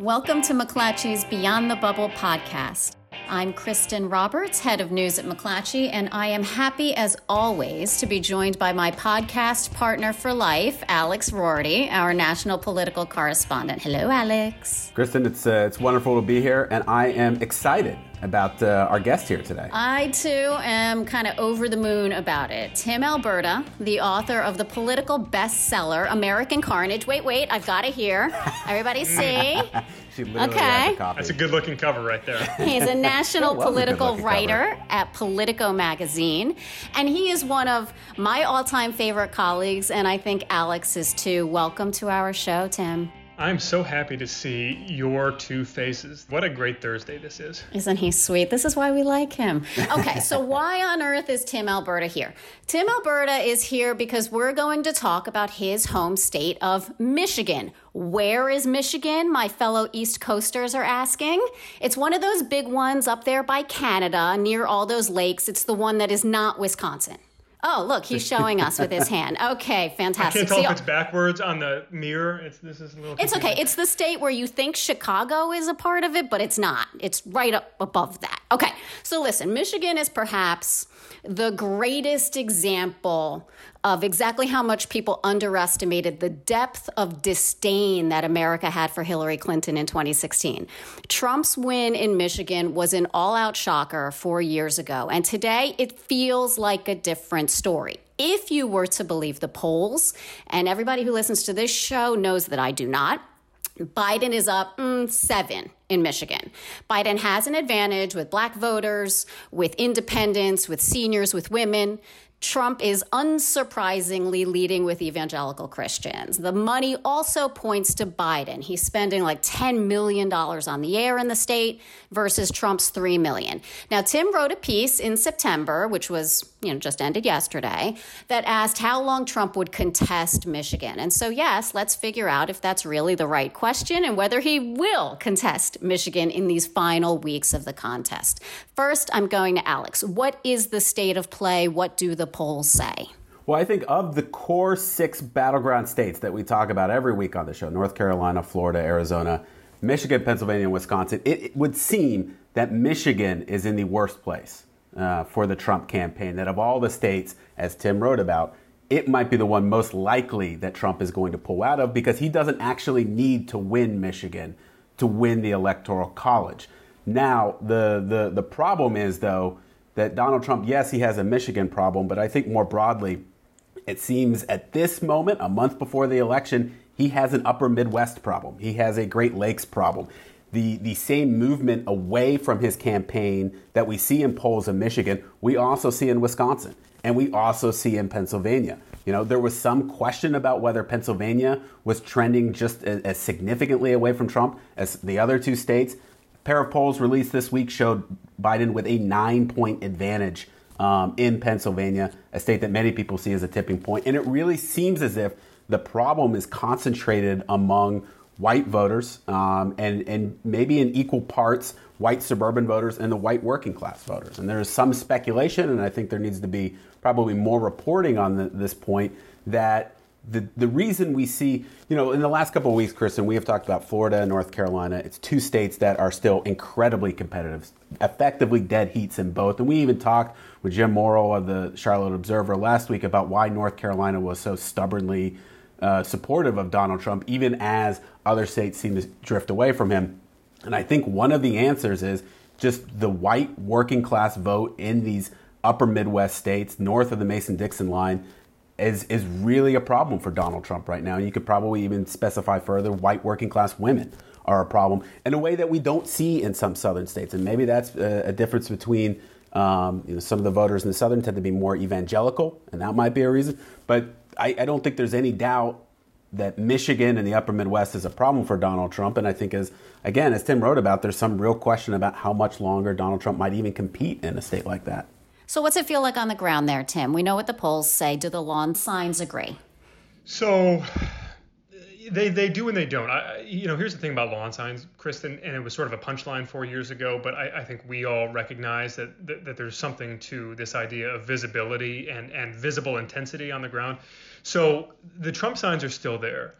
Welcome to McClatchy's Beyond the Bubble podcast. I'm Kristen Roberts, head of news at McClatchy, and I am happy as always to be joined by my podcast partner for life, Alex Roarty, our national political correspondent. Hello, Alex. Kristen, it's uh, it's wonderful to be here, and I am excited about uh, our guest here today. I too am kind of over the moon about it. Tim Alberta, the author of the political bestseller American Carnage. Wait, wait, I've got it here. Everybody see? she literally Okay. has a copy. That's a good looking cover right there. He's a national That was a political good-looking writer at Politico magazine, and he is one of my all-time favorite colleagues, and I think Alex is too. Welcome to our show, Tim. I'm so happy to see your two faces. What a great Thursday this is. Isn't he sweet? This is why we like him. Okay, so why on earth is Tim Alberta here? Tim Alberta is here because we're going to talk about his home state of Michigan. Where is Michigan? My fellow East Coasters are asking. It's one of those big ones up there by Canada near all those lakes. It's the one that is not Wisconsin. Oh, look, he's showing us with his hand. Okay, I fantastic. can't tell See, if it's backwards on the mirror. It's this is a little. it's okay. It's the state where you think Chicago is a part of it, but it's not. It's right up above that. Okay. So listen, Michigan is perhaps the greatest example of exactly how much people underestimated the depth of disdain that America had for Hillary Clinton in 2016. Trump's win in Michigan was an all out shocker four years ago, and today it feels like a different story if you were to believe the polls, and everybody who listens to this show knows that I do not, Biden is up mm, seven in Michigan. Biden has an advantage with black voters, with independents, with seniors, with women. Trump is unsurprisingly leading with evangelical Christians. The money also points to Biden. He's spending like $10 million on the air in the state versus Trump's 3 million. Now, Tim wrote a piece in September, which was, you know, just ended yesterday, that asked how long Trump would contest Michigan. And so, yes, let's figure out if that's really the right question and whether he will contest Michigan in these final weeks of the contest. First, I'm going to Alex. What is the state of play? What do the polls say? Well, I think of the core six battleground states that we talk about every week on the show North Carolina, Florida, Arizona, Michigan, Pennsylvania, and Wisconsin it, it would seem that Michigan is in the worst place uh, for the Trump campaign. That of all the states, as Tim wrote about, it might be the one most likely that Trump is going to pull out of because he doesn't actually need to win Michigan to win the Electoral College. Now, the, the, the problem is, though, that Donald Trump, yes, he has a Michigan problem, but I think more broadly, it seems at this moment, a month before the election, he has an upper Midwest problem. He has a Great Lakes problem. The, the same movement away from his campaign that we see in polls in Michigan, we also see in Wisconsin, and we also see in Pennsylvania. You know, there was some question about whether Pennsylvania was trending just as, as significantly away from Trump as the other two states. A pair of polls released this week showed Biden with a nine point advantage um, in Pennsylvania, a state that many people see as a tipping point. And it really seems as if the problem is concentrated among white voters um, and, and maybe in equal parts white suburban voters and the white working class voters. And there is some speculation, and I think there needs to be probably more reporting on the, this point, that the, the reason we see, you know, in the last couple of weeks, Kristen, we have talked about Florida and North Carolina. It's two states that are still incredibly competitive, effectively dead heats in both. And we even talked with Jim Morrill of the Charlotte Observer last week about why North Carolina was so stubbornly uh, supportive of Donald Trump, even as other states seem to drift away from him. And I think one of the answers is just the white working class vote in these upper Midwest states, north of the Mason Dixon line, is, is really a problem for Donald Trump right now. And you could probably even specify further white working class women are a problem in a way that we don't see in some southern states. And maybe that's a, a difference between um, you know, some of the voters in the southern tend to be more evangelical, and that might be a reason. But I, I don't think there's any doubt that Michigan and the upper Midwest is a problem for Donald Trump. And I think, as again, as Tim wrote about, there's some real question about how much longer Donald Trump might even compete in a state like that. So, what's it feel like on the ground there, Tim? We know what the polls say. Do the lawn signs agree? So they they do and they don't. I, you know, here's the thing about lawn signs, Kristen, and it was sort of a punchline four years ago, but I, I think we all recognize that, that that there's something to this idea of visibility and and visible intensity on the ground. So the Trump signs are still there.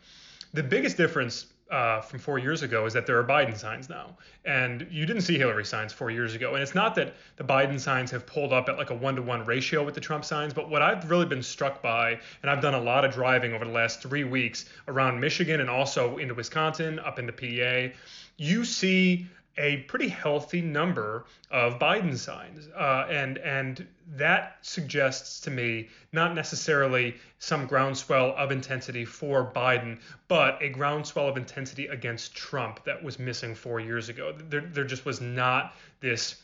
The biggest difference uh, from four years ago is that there are Biden signs now, and you didn't see Hillary signs four years ago. And it's not that the Biden signs have pulled up at like a one-to-one ratio with the Trump signs, but what I've really been struck by, and I've done a lot of driving over the last three weeks around Michigan and also into Wisconsin, up into PA, you see a pretty healthy number of Biden signs, uh, and and that suggests to me not necessarily some groundswell of intensity for Biden, but a groundswell of intensity against Trump that was missing four years ago. There, there just was not this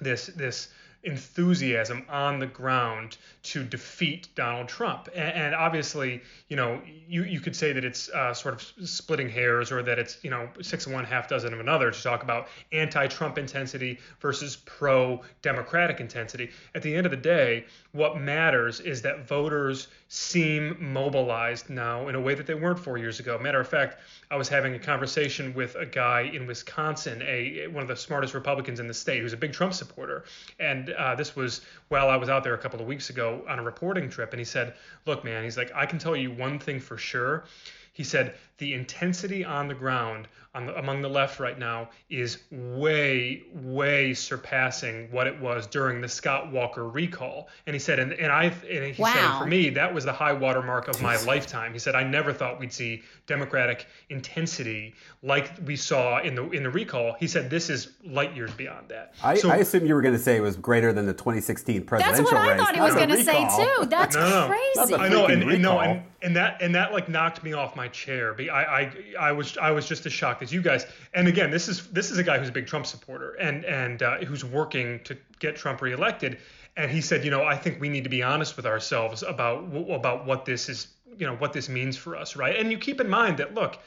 this this enthusiasm on the ground to defeat Donald Trump. And, and obviously, you know, you, you could say that it's uh, sort of splitting hairs or that it's, you know, six of one, half dozen of another to talk about anti Trump intensity versus pro Democratic intensity. At the end of the day, what matters is that voters seem mobilized now in a way that they weren't four years ago. Matter of fact, I was having a conversation with a guy in Wisconsin, a one of the smartest Republicans in the state, who's a big Trump supporter. And uh, this was while I was out there a couple of weeks ago on a reporting trip. And he said, "Look, man," he's like, "I can tell you one thing for sure." He said the intensity on the ground the, among the left right now is way, way surpassing what it was during the Scott Walker recall. And he said, and, and I, and he wow. said, for me, that was the high water mark of my lifetime. He said, I never thought we'd see Democratic intensity like we saw in the in the recall. He said, this is light years beyond that. I, so, I assume you were going to say it was greater than the 2016 presidential race. That's what I thought he was going to say too. That's no, no, crazy. I know, and, and no, and, and that and that like knocked me off my chair. I, I I was I was just as shocked as you guys. And again, this is this is a guy who's a big Trump supporter and and uh, who's working to get Trump reelected. And he said, you know, I think we need to be honest with ourselves about about what this is, you know, what this means for us, right? And you keep in mind that look,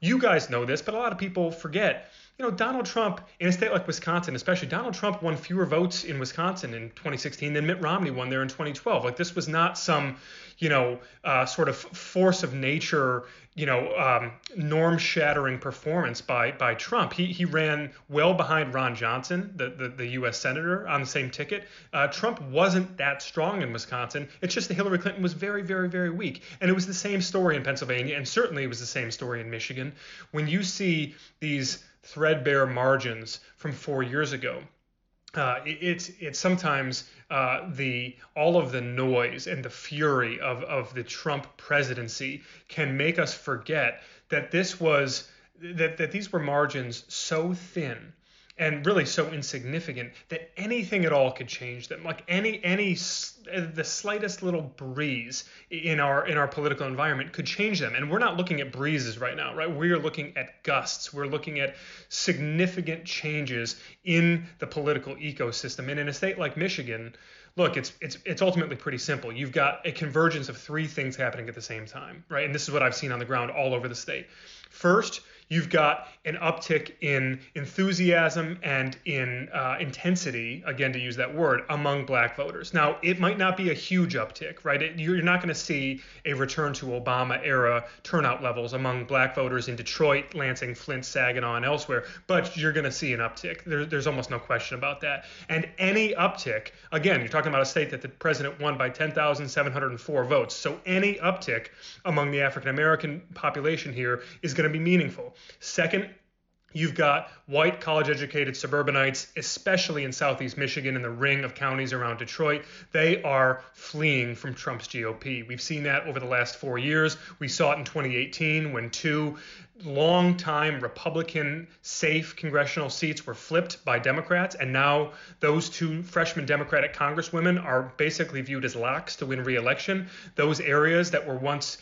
you guys know this, but a lot of people forget you know, Donald Trump in a state like Wisconsin, especially, Donald Trump won fewer votes in Wisconsin in 2016 than Mitt Romney won there in 2012. Like this was not some, you know, uh, sort of force of nature, you know, um, norm-shattering performance by by Trump. He he ran well behind Ron Johnson, the the, the U.S. senator, on the same ticket. Uh, Trump wasn't that strong in Wisconsin. It's just that Hillary Clinton was very very very weak, and it was the same story in Pennsylvania, and certainly it was the same story in Michigan. When you see these threadbare margins from four years ago. Uh, it, it's it's sometimes uh, the all of the noise and the fury of of the Trump presidency can make us forget that this was that that these were margins so thin and really so insignificant that anything at all could change them. Like any any the slightest little breeze in our in our political environment could change them. And we're not looking at breezes right now right? We are looking at gusts. We're looking at significant changes in the political ecosystem. And in a state like Michigan look it's it's it's ultimately pretty simple. You've got a convergence of three things happening at the same time right? And this is what I've seen on the ground all over the state. First you've got an uptick in enthusiasm and in uh, intensity, again, to use that word, among black voters. Now, it might not be a huge uptick, right? It, you're not going to see a return to Obama era turnout levels among black voters in Detroit, Lansing, Flint, Saginaw, and elsewhere, but you're going to see an uptick. There, there's almost no question about that. And any uptick, again, you're talking about a state that the president won by 10,704 votes. So any uptick among the African American population here is going to be meaningful. Second, You've got white college educated suburbanites, especially in southeast Michigan and the ring of counties around Detroit. They are fleeing from Trump's GOP. We've seen that over the last four years. We saw it in 2018 when two longtime Republican safe congressional seats were flipped by Democrats, and now those two freshman Democratic congresswomen are basically viewed as locks to win re-election. Those areas that were once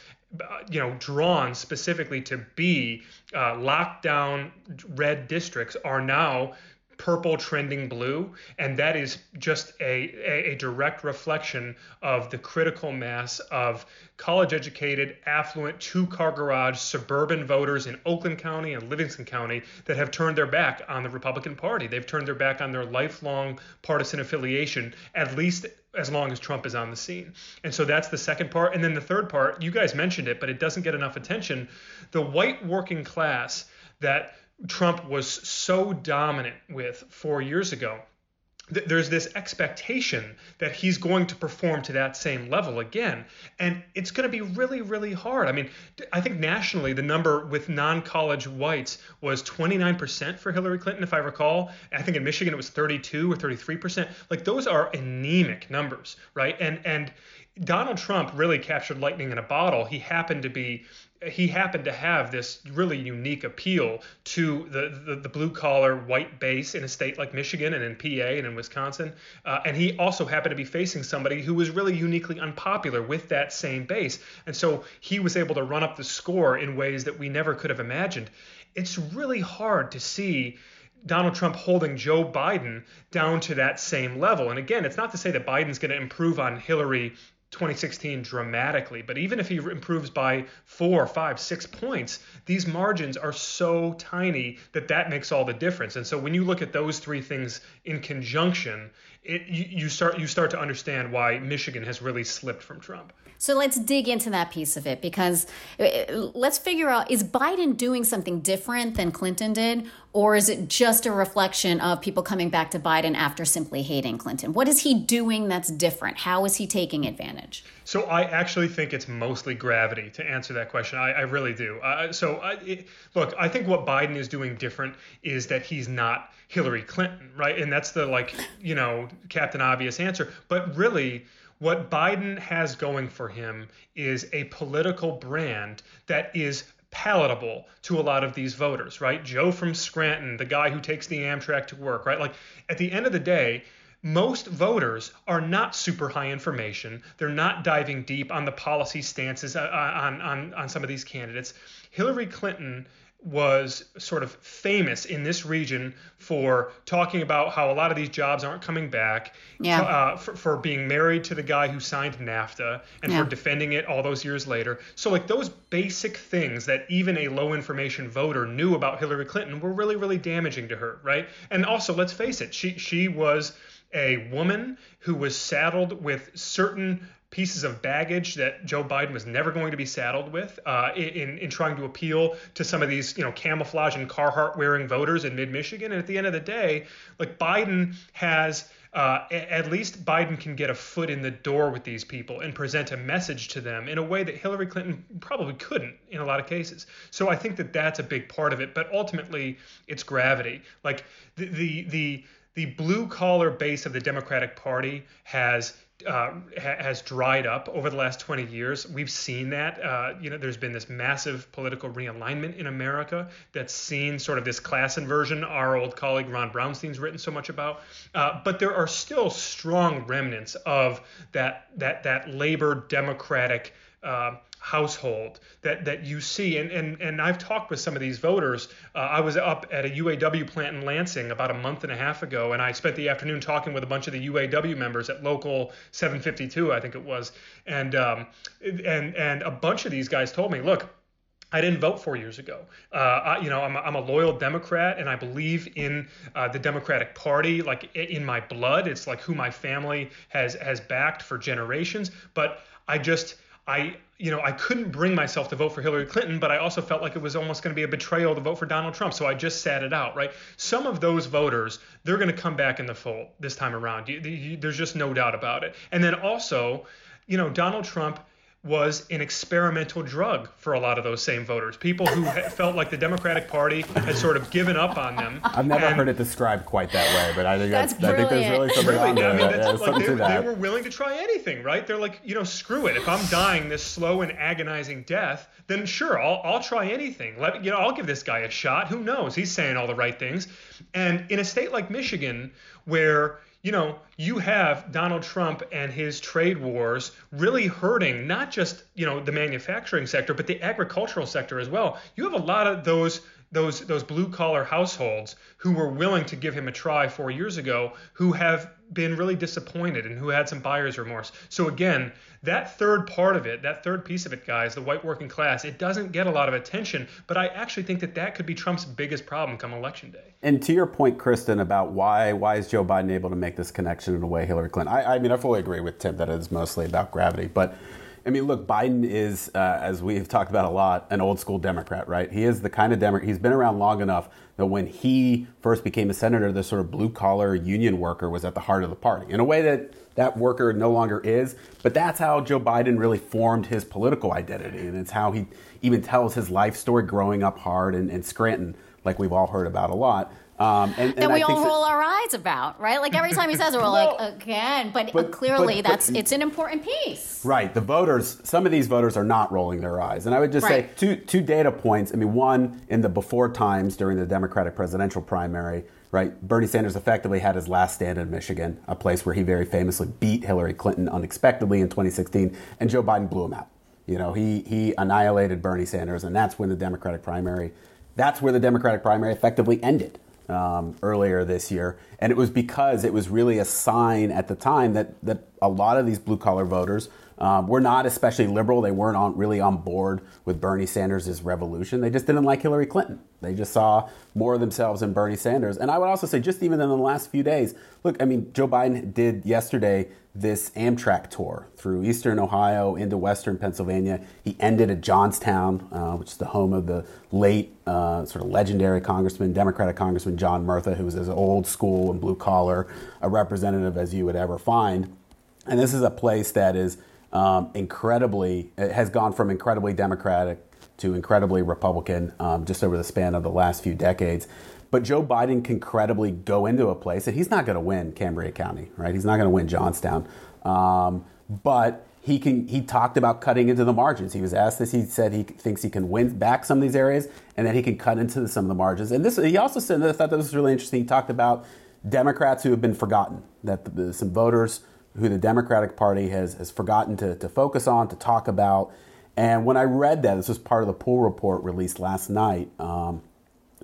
you know, drawn specifically to be uh, lockdown red districts are now purple trending blue and that is just a, a, a, direct reflection of the critical mass of college educated affluent two car garage suburban voters in oakland county and livingston county that have turned their back on the republican party they've turned their back on their lifelong partisan affiliation at least as long as Trump is on the scene. And so that's the second part. And then the third part, you guys mentioned it, but it doesn't get enough attention. The white working class that Trump was so dominant with four years ago there's this expectation that he's going to perform to that same level again. And it's going to be really really hard. I mean i think nationally the number with non-college whites was 29% for hillary clinton if i recall. I think in michigan it was 32 or 33% like those are anemic numbers right? And and Donald Trump really captured lightning in a bottle. He happened to be he happened to have this really unique appeal to the, the, the blue collar white base in a state like Michigan and in PA and in Wisconsin. Uh, and he also happened to be facing somebody who was really uniquely unpopular with that same base. And so he was able to run up the score in ways that we never could have imagined. It's really hard to see. Donald Trump holding Joe Biden down to that same level. And again, it's not to say that Biden's going to improve on Hillary 2016 dramatically. But even if he improves by four, five, six points, these margins are so tiny that that makes all the difference. And so when you look at those three things in conjunction, it, you, start you start to understand why Michigan has really slipped from Trump. So let's dig into that piece of it because uh, let's figure out is Biden doing something different than Clinton did, or is it just a reflection of people coming back to Biden after simply hating Clinton? What is he doing that's different? How is he taking advantage? So I actually think it's mostly gravity to answer that question. I, I really do. Uh, so I, it, look, I think what Biden is doing different is that he's not Hillary Clinton, right? And that's the like, you know, Captain Obvious answer. But really, what Biden has going for him is a political brand that is palatable to a lot of these voters, right? Joe from Scranton, the guy who takes the Amtrak to work, right? Like at the end of the day, most voters are not super high information. They're not diving deep on the policy stances uh, on, on, on some of these candidates. Hillary Clinton was sort of famous in this region for talking about how a lot of these jobs aren't coming back, yeah. uh, for, for, being married to the guy who signed NAFTA and yeah. for defending it all those years later. So, like those basic things that even a low information voter knew about Hillary Clinton were really, really damaging to her, right? And also, let's face it, she she was a woman who was saddled with certain pieces of baggage that Joe Biden was never going to be saddled with uh, in in trying to appeal to some of these you know camouflage and Carhartt wearing voters in mid Michigan. And at the end of the day, like Biden has. Uh, at least Biden can get a foot in the door with these people and present a message to them in a way that Hillary Clinton probably couldn't in a lot of cases. So I think that that's a big part of it. But ultimately, it's gravity. Like the the the, the blue collar base of the Democratic Party has uh, has dried up over the last 20 years. We've seen that. Uh, you know, there's been this massive political realignment in America that's seen sort of this class inversion. Our old colleague Ron Brownstein's written so much about. Uh, but there are still strong remnants of that that that labor democratic. Uh, household that that you see and and and I've talked with some of these voters uh, I was up at a UAW plant in Lansing about a month and a half ago and I spent the afternoon talking with a bunch of the UAW members at local 752 I think it was and um, and and a bunch of these guys told me look I didn't vote four years ago. Uh, I, you know, I'm a, I'm a loyal Democrat, and I believe in uh, the Democratic Party, like in my blood. It's like who my family has has backed for generations. But I just I you know I couldn't bring myself to vote for Hillary Clinton, but I also felt like it was almost going to be a betrayal to vote for Donald Trump, so I just sat it out. Right? Some of those voters they're going to come back in the fold this time around. You, you, there's just no doubt about it. And then also, you know, Donald Trump was an experimental drug for a lot of those same voters. People who felt like the Democratic Party had sort of given up on them. I've never and, heard it described quite that way, but I think that's, that's I think there's really something really, on there. I mean, yeah, like they, they, were willing to try anything, right? They're like, you know, screw it. If I'm dying this slow and agonizing death, then sure, I'll, I'll try anything. Let you know, I'll give this guy a shot. Who knows? He's saying all the right things. And in a state like Michigan, where you know, you have Donald Trump and his trade wars really hurting not just, you know, the manufacturing sector, but the agricultural sector as well. You have a lot of those those those blue collar households who were willing to give him a try 4 years ago who have been really disappointed and who had some buyer's remorse. So again, that third part of it, that third piece of it, guys, the white working class, it doesn't get a lot of attention, but I actually think that that could be Trump's biggest problem come election day. And to your point, Kristen, about why why is Joe Biden able to make this connection in a way Hillary Clinton? I, I mean, I fully agree with Tim that it is mostly about gravity, but I mean, look, Biden is, uh, as we've talked about a lot, an old school Democrat, right? He is the kind of Democrat, he's been around long enough that when he first became a senator, the sort of blue collar union worker was at the heart of the party in a way that that worker no longer is. But that's how Joe Biden really formed his political identity. And it's how he even tells his life story growing up hard in, in Scranton, like we've all heard about a lot. Um, and, and, we all roll our eyes about, right? Like every time he says it, we're well, like, again. But, but clearly, but, that's it's an important piece. Right. The voters, some of these voters are not rolling their eyes. And I would just right. say two, two data points. I mean, one, in the before times during the Democratic presidential primary, right, Bernie Sanders effectively had his last stand in Michigan, a place where he very famously beat Hillary Clinton unexpectedly in 2016, and Joe Biden blew him out. You know, he, he annihilated Bernie Sanders, and that's when the Democratic primary, that's where the Democratic primary effectively ended um, earlier this year, and it was because it was really a sign at the time that that a lot of these blue collar voters um, were not especially liberal. They weren't on, really on board with Bernie Sanders' revolution. They just didn't like Hillary Clinton. They just saw more of themselves in Bernie Sanders. And I would also say, just even in the last few days, look, I mean, Joe Biden did yesterday this Amtrak tour through eastern Ohio into western Pennsylvania. He ended at Johnstown, uh, which is the home of the late uh, sort of legendary Congressman, Democratic Congressman John Murtha, who was as old school and blue collar a representative as you would ever find. And this is a place that is um, incredibly, it has gone from incredibly Democratic to incredibly Republican um, just over the span of the last few decades. But Joe Biden can credibly go into a place, and he's not going to win Cambria County, right? He's not going to win Johnstown. Um, but he can. He talked about cutting into the margins. He was asked this. He said he thinks he can win back some of these areas, and that he can cut into some of the margins. And this, he also said, I thought that was really interesting. He talked about Democrats who have been forgotten, that the, some voters who the Democratic Party has, has forgotten to, to focus on, to talk about. And when I read that, this was part of the pool report released last night. Um,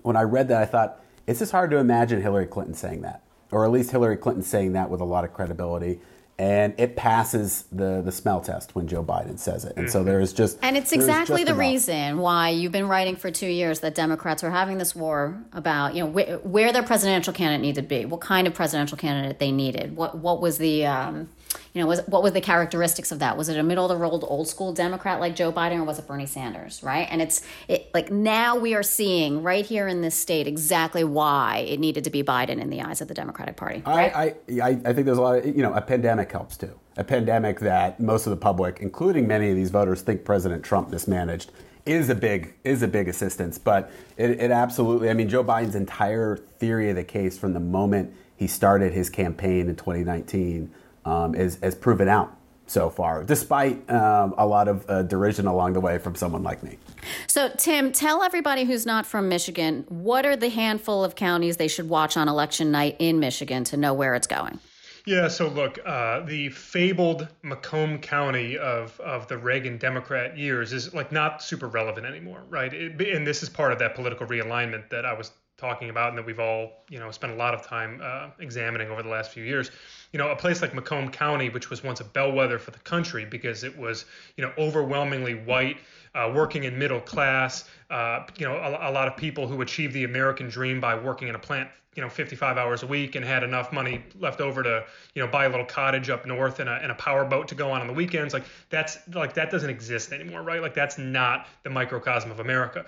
when I read that, I thought, it's just hard to imagine Hillary Clinton saying that, or at least Hillary Clinton saying that with a lot of credibility. And it passes the, the smell test when Joe Biden says it. And so mm-hmm. there is just. And it's exactly the enough. reason why you've been writing for two years that Democrats are having this war about, you know, wh- where their presidential candidate needed to be, what kind of presidential candidate they needed, what, what was the. Um, you know, was, what were the characteristics of that? Was it a middle of the road old school Democrat like Joe Biden, or was it Bernie Sanders? Right, and it's it, like now we are seeing right here in this state exactly why it needed to be Biden in the eyes of the Democratic Party. Right? I, I I think there's a lot of you know a pandemic helps too. A pandemic that most of the public, including many of these voters, think President Trump mismanaged is a big is a big assistance. But it, it absolutely, I mean, Joe Biden's entire theory of the case from the moment he started his campaign in 2019 um, is, is proven out so far, despite um, a lot of uh, derision along the way from someone like me. So, Tim, tell everybody who's not from Michigan what are the handful of counties they should watch on election night in Michigan to know where it's going? Yeah, so look, uh, the fabled Macomb County of, of the Reagan Democrat years is like not super relevant anymore, right? It, and this is part of that political realignment that I was talking about and that we've all, you know, spent a lot of time uh, examining over the last few years you know, a place like Macomb County, which was once a bellwether for the country because it was, you know, overwhelmingly white, uh, working in middle class, uh, you know, a, a, lot of people who achieved the American dream by working in a plant, you know, 55 hours a week and had enough money left over to, you know, buy a little cottage up north and a, and a power boat to go on on the weekends. Like that's like that doesn't exist anymore, right? Like that's not the microcosm of America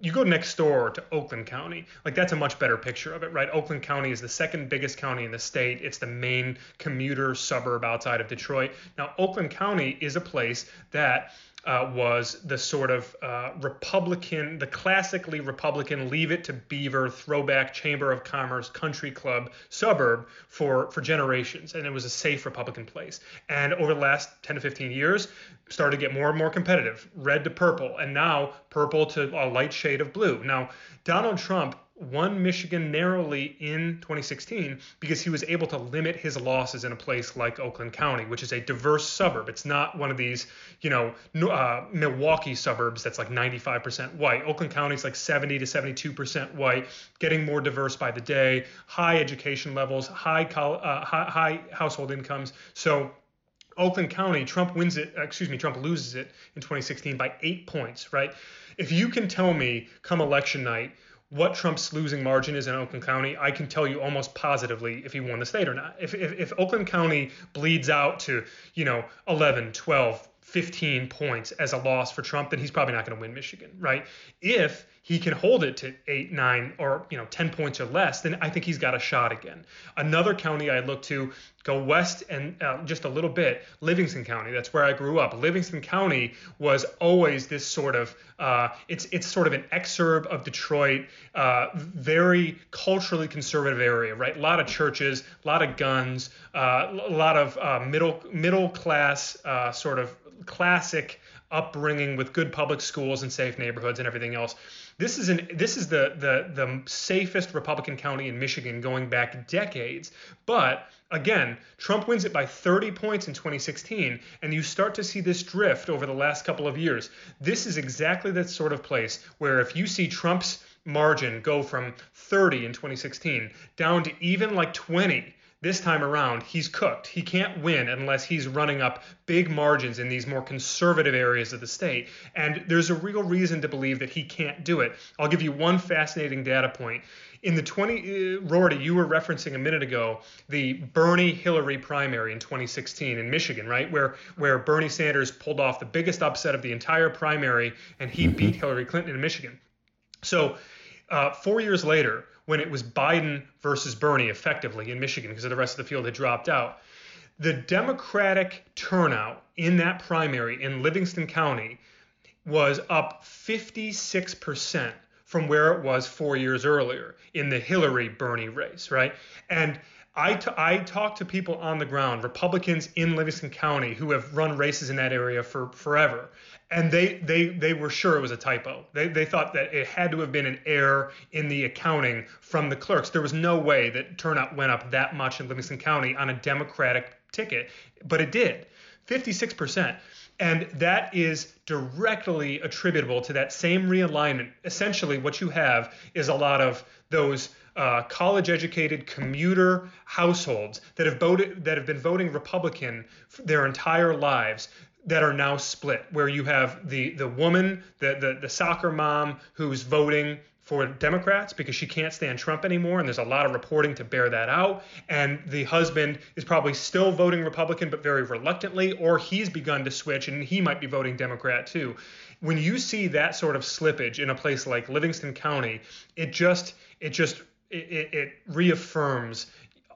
you go next door to Oakland County, like that's a much better picture of it, right? Oakland County is the second biggest county in the state. It's the main commuter suburb outside of Detroit. Now, Oakland County is a place that uh, was the sort of uh, Republican, the classically Republican, leave it to Beaver throwback Chamber of Commerce country club suburb for, for generations. And it was a safe Republican place. And over the last 10 to 15 years, started to get more and more competitive, red to purple, and now purple to a light shade of blue. Now, Donald Trump won Michigan narrowly in 2016 because he was able to limit his losses in a place like Oakland County, which is a diverse suburb. It's not one of these, you know, uh, Milwaukee suburbs that's like 95% white. Oakland County is like 70 to 72% white, getting more diverse by the day, high education levels, high, uh, high, high household incomes. So Oakland County, Trump wins it, excuse me, Trump loses it in 2016 by eight points, right? If you can tell me come election night what Trump's losing margin is in Oakland County, I can tell you almost positively if he won the state or not. If, if, if Oakland County bleeds out to, you know, 11, 12, 15 points as a loss for Trump, then he's probably not going to win Michigan, right? If he can hold it to eight, nine, or you know, 10 points or less, then I think he's got a shot again. Another county I look to go west and uh, just a little bit, Livingston County. That's where I grew up. Livingston County was always this sort of uh, it's it's sort of an exurb of Detroit, uh, very culturally conservative area, right? A lot of churches, a lot of guns, uh, a lot of uh, middle middle class uh, sort of classic upbringing with good public schools and safe neighborhoods and everything else. This is an this is the the the safest Republican county in Michigan going back decades. But again, Trump wins it by 30 points in 2016, and you start to see this drift over the last couple of years. This is exactly that sort of place where if you see Trump's margin go from 30 in 2016 down to even like 20 this time around, he's cooked. He can't win unless he's running up big margins in these more conservative areas of the state. And there's a real reason to believe that he can't do it. I'll give you one fascinating data point. In the 20, uh, Roarty, you were referencing a minute ago the Bernie Hillary primary in 2016 in Michigan, right? Where where Bernie Sanders pulled off the biggest upset of the entire primary and he mm-hmm. beat Hillary Clinton in Michigan. So uh, four years later, when it was Biden versus Bernie effectively in Michigan because the rest of the field had dropped out. The Democratic turnout in that primary in Livingston County was up 56% from where it was four years earlier in the Hillary Bernie race, right? And I, t- I talk to people on the ground, Republicans in Livingston County who have run races in that area for forever, and they they they were sure it was a typo. They they thought that it had to have been an error in the accounting from the clerks. There was no way that turnout went up that much in Livingston County on a Democratic ticket, but it did, 56%. And that is directly attributable to that same realignment. Essentially, what you have is a lot of those uh, college-educated commuter households that have voted that have been voting Republican their entire lives that are now split, where you have the the woman, the the, the soccer mom who's voting for Democrats because she can't stand Trump anymore, and there's a lot of reporting to bear that out. And the husband is probably still voting Republican, but very reluctantly, or he's begun to switch and he might be voting Democrat too. When you see that sort of slippage in a place like Livingston County, it just it just it, it reaffirms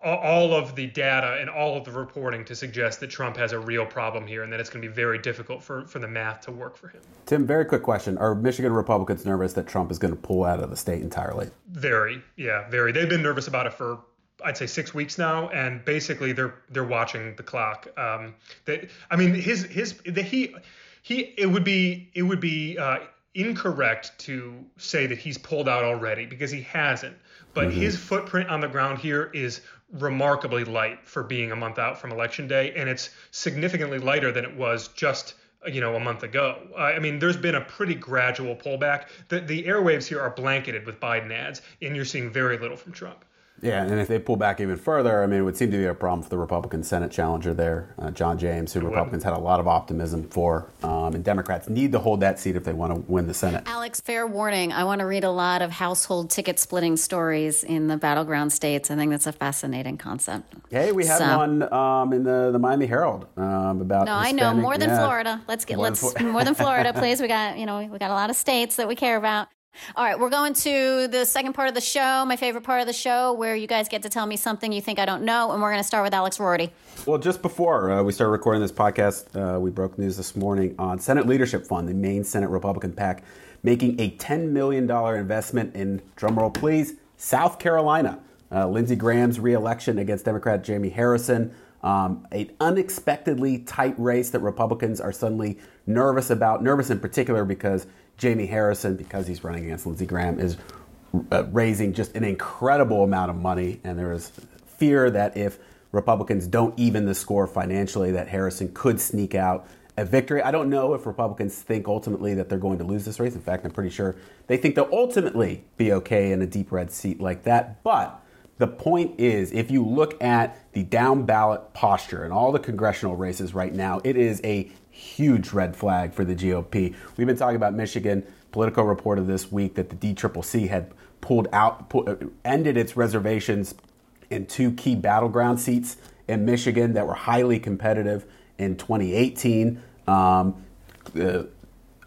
all of the data and all of the reporting to suggest that Trump has a real problem here and that it's going to be very difficult for, for the math to work for him. Tim, very quick question. Are Michigan Republicans nervous that Trump is going to pull out of the state entirely? Very, yeah, very. They've been nervous about it for I'd say six weeks now, and basically they're they're watching the clock. Um, they, I mean, his his the, he he it would be it would be uh, incorrect to say that he's pulled out already because he hasn't. But mm-hmm. his footprint on the ground here is remarkably light for being a month out from election day, and it's significantly lighter than it was just you know a month ago. I mean, there's been a pretty gradual pullback. The the airwaves here are blanketed with Biden ads, and you're seeing very little from Trump. Yeah, and if they pull back even further, I mean, it would seem to be a problem for the Republican Senate challenger there, uh, John James, who Republicans had a lot of optimism for. Um, and Democrats need to hold that seat if they want to win the Senate. Alex, fair warning. I want to read a lot of household ticket splitting stories in the battleground states. I think that's a fascinating concept. Hey, we had so. one um, in the, the Miami Herald um, about. No, Hispanic, I know more than yeah. Florida. Let's get more let's than, more than Florida, please. We got you know we got a lot of states that we care about. All right, we're going to the second part of the show, my favorite part of the show, where you guys get to tell me something you think I don't know, and we're going to start with Alex Roarty. Well, just before uh, we started recording this podcast, uh, we broke news this morning on Senate Leadership Fund, the main Senate Republican PAC, making a $10 million investment in, drumroll please, South Carolina. Uh, Lindsey Graham's reelection against Democrat Jamie Harrison. Um, an unexpectedly tight race that Republicans are suddenly nervous about, nervous in particular because Jamie Harrison, because he's running against Lindsey Graham, is uh, raising just an incredible amount of money. And there is fear that if Republicans don't even the score financially, that Harrison could sneak out a victory. I don't know if Republicans think ultimately that they're going to lose this race. In fact, I'm pretty sure they think they'll ultimately be okay in a deep red seat like that. But the point is, if you look at the down ballot posture and all the congressional races right now, it is a huge red flag for the GOP. We've been talking about Michigan. Politico reported this week that the DCCC had pulled out, pull, uh, ended its reservations in two key battleground seats in Michigan that were highly competitive in 2018. Um, uh,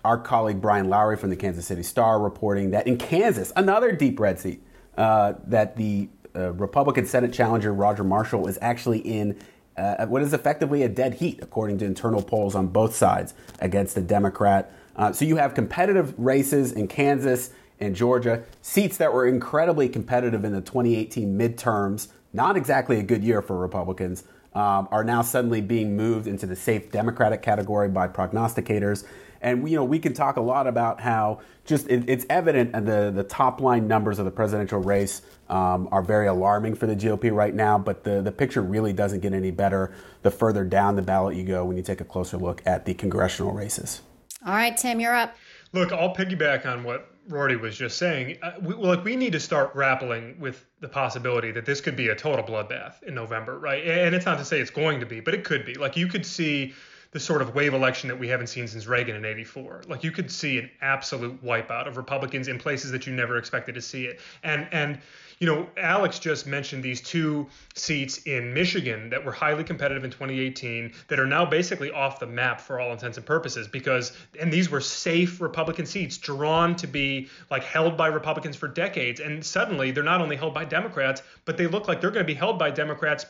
our colleague Bryan Lowry from the Kansas City Star reporting that in Kansas, another deep red seat, uh, that the uh, Republican Senate challenger Roger Marshall is actually in uh, what is effectively a dead heat, according to internal polls on both sides against the Democrat. Uh, so you have competitive races in Kansas and Georgia, seats that were incredibly competitive in the 2018 midterms. Not exactly a good year for Republicans. Um, are now suddenly being moved into the safe Democratic category by prognosticators. And we, you know, we can talk a lot about how just it, it's evident and the the top line numbers of the presidential race um, are very alarming for the GOP right now. But the the picture really doesn't get any better the further down the ballot you go when you take a closer look at the congressional races. All right, Tim, you're up. Look, I'll piggyback on what Roarty was just saying. Uh, we, like we need to start grappling with the possibility that this could be a total bloodbath in November, right? And it's not to say it's going to be, but it could be. Like you could see the sort of wave election that we haven't seen since Reagan in 84. Like you could see an absolute wipeout of Republicans in places that you never expected to see it. And and you know, Alex just mentioned these two seats in Michigan that were highly competitive in 2018 that are now basically off the map for all intents and purposes because and these were safe Republican seats drawn to be like held by Republicans for decades and suddenly they're not only held by Democrats but they look like they're going to be held by Democrats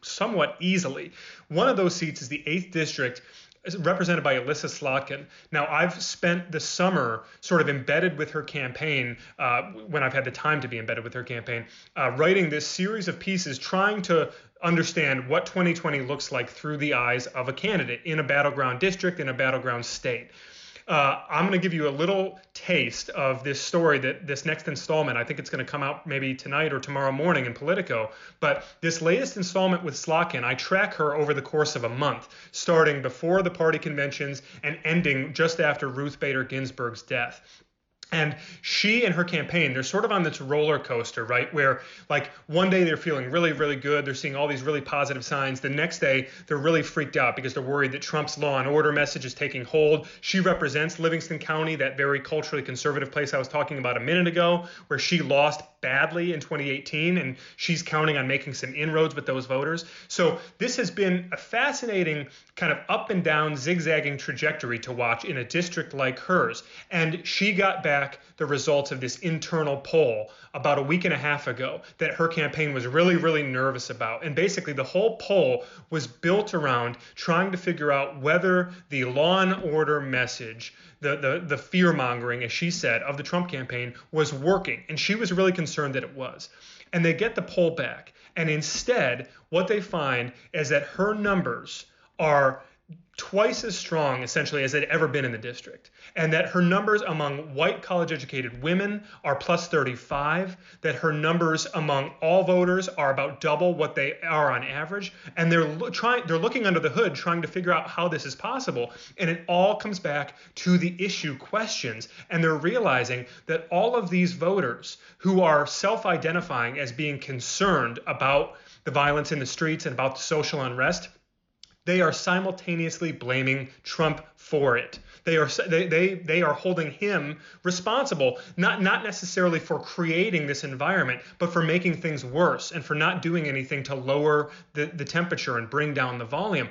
somewhat easily. One of those seats is the 8th district represented by Elissa Slotkin. Now, I've spent the summer sort of embedded with her campaign uh, when I've had the time to be embedded with her campaign, uh, writing this series of pieces trying to understand what 2020 looks like through the eyes of a candidate in a battleground district, in a battleground state. Uh, I'm going to give you a little taste of this story that this next installment, I think it's going to come out maybe tonight or tomorrow morning in Politico. But this latest installment with Slotkin, I track her over the course of a month, starting before the party conventions and ending just after Ruth Bader Ginsburg's death. And she and her campaign, they're sort of on this roller coaster, right? Where, like, one day they're feeling really, really good. They're seeing all these really positive signs. The next day, they're really freaked out because they're worried that Trump's law and order message is taking hold. She represents Livingston County, that very culturally conservative place I was talking about a minute ago, where she lost badly in 2018, and she's counting on making some inroads with those voters. So, this has been a fascinating kind of up and down, zigzagging trajectory to watch in a district like hers. And she got back the results of this internal poll about a week and a half ago that her campaign was really, really nervous about. And basically, the whole poll was built around trying to figure out whether the law and order message, the, the, the fear mongering, as she said, of the Trump campaign was working. And she was really concerned that it was. And they get the poll back. And instead, what they find is that her numbers are twice as strong essentially as they'd ever been in the district. And that her numbers among white college educated women are plus 35 that her numbers among all voters are about double what they are on average. And they're lo- trying they're looking under the hood trying to figure out how this is possible. And it all comes back to the issue questions. And they're realizing that all of these voters who are self-identifying as being concerned about the violence in the streets and about the social unrest they are simultaneously blaming Trump for it. They are they, they they are holding him responsible, not not necessarily for creating this environment, but for making things worse and for not doing anything to lower the, the temperature and bring down the volume.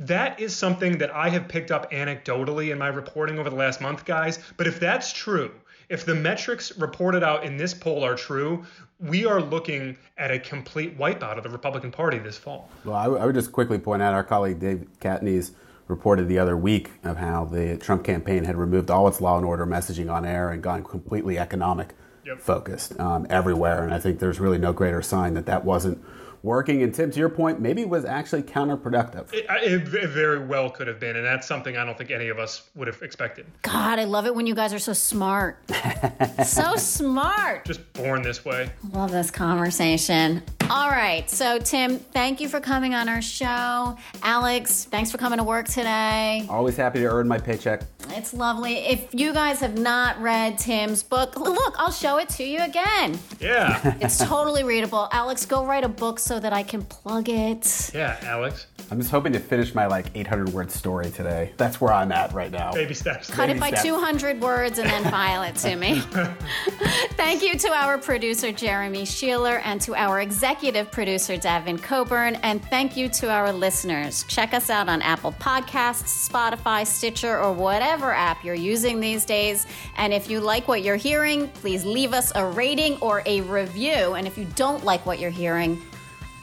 That is something that I have picked up anecdotally in my reporting over the last month, guys. But if that's true, if the metrics reported out in this poll are true, we are looking at a complete wipeout of the Republican Party this fall. Well, I, w- I would just quickly point out our colleague Dave Catanese reported the other week of how the Trump campaign had removed all its law and order messaging on air and gone completely economic yep. focused um, everywhere. And I think there's really no greater sign that that wasn't working. And Tim, to your point, maybe it was actually counterproductive. It, it, very well could have been, and that's something I don't think any of us would have expected. God, I love it when you guys are so smart. so smart. Just born this way. Love this conversation. All right, so Tim, thank you for coming on our show. Alex, thanks for coming to work today. Always happy to earn my paycheck. It's lovely. If you guys have not read Tim's book, look, I'll show it to you again. Yeah. it's totally readable. Alex, go write a book so that I can plug it. Yeah, Alex. I'm just hoping to finish my like 800 word story today. That's where I'm at right now. Baby steps. Cut Baby it by steps. 200 words and then file it to me. Thank you to our producer, Jeremy Sheeler, and to our executive producer, Davin Coburn. And thank you to our listeners. Check us out on Apple Podcasts, Spotify, Stitcher, or whatever app you're using these days. And if you like what you're hearing, please leave us a rating or a review. And if you don't like what you're hearing,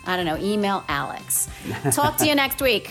I don't know, email Alex. Talk to you next week.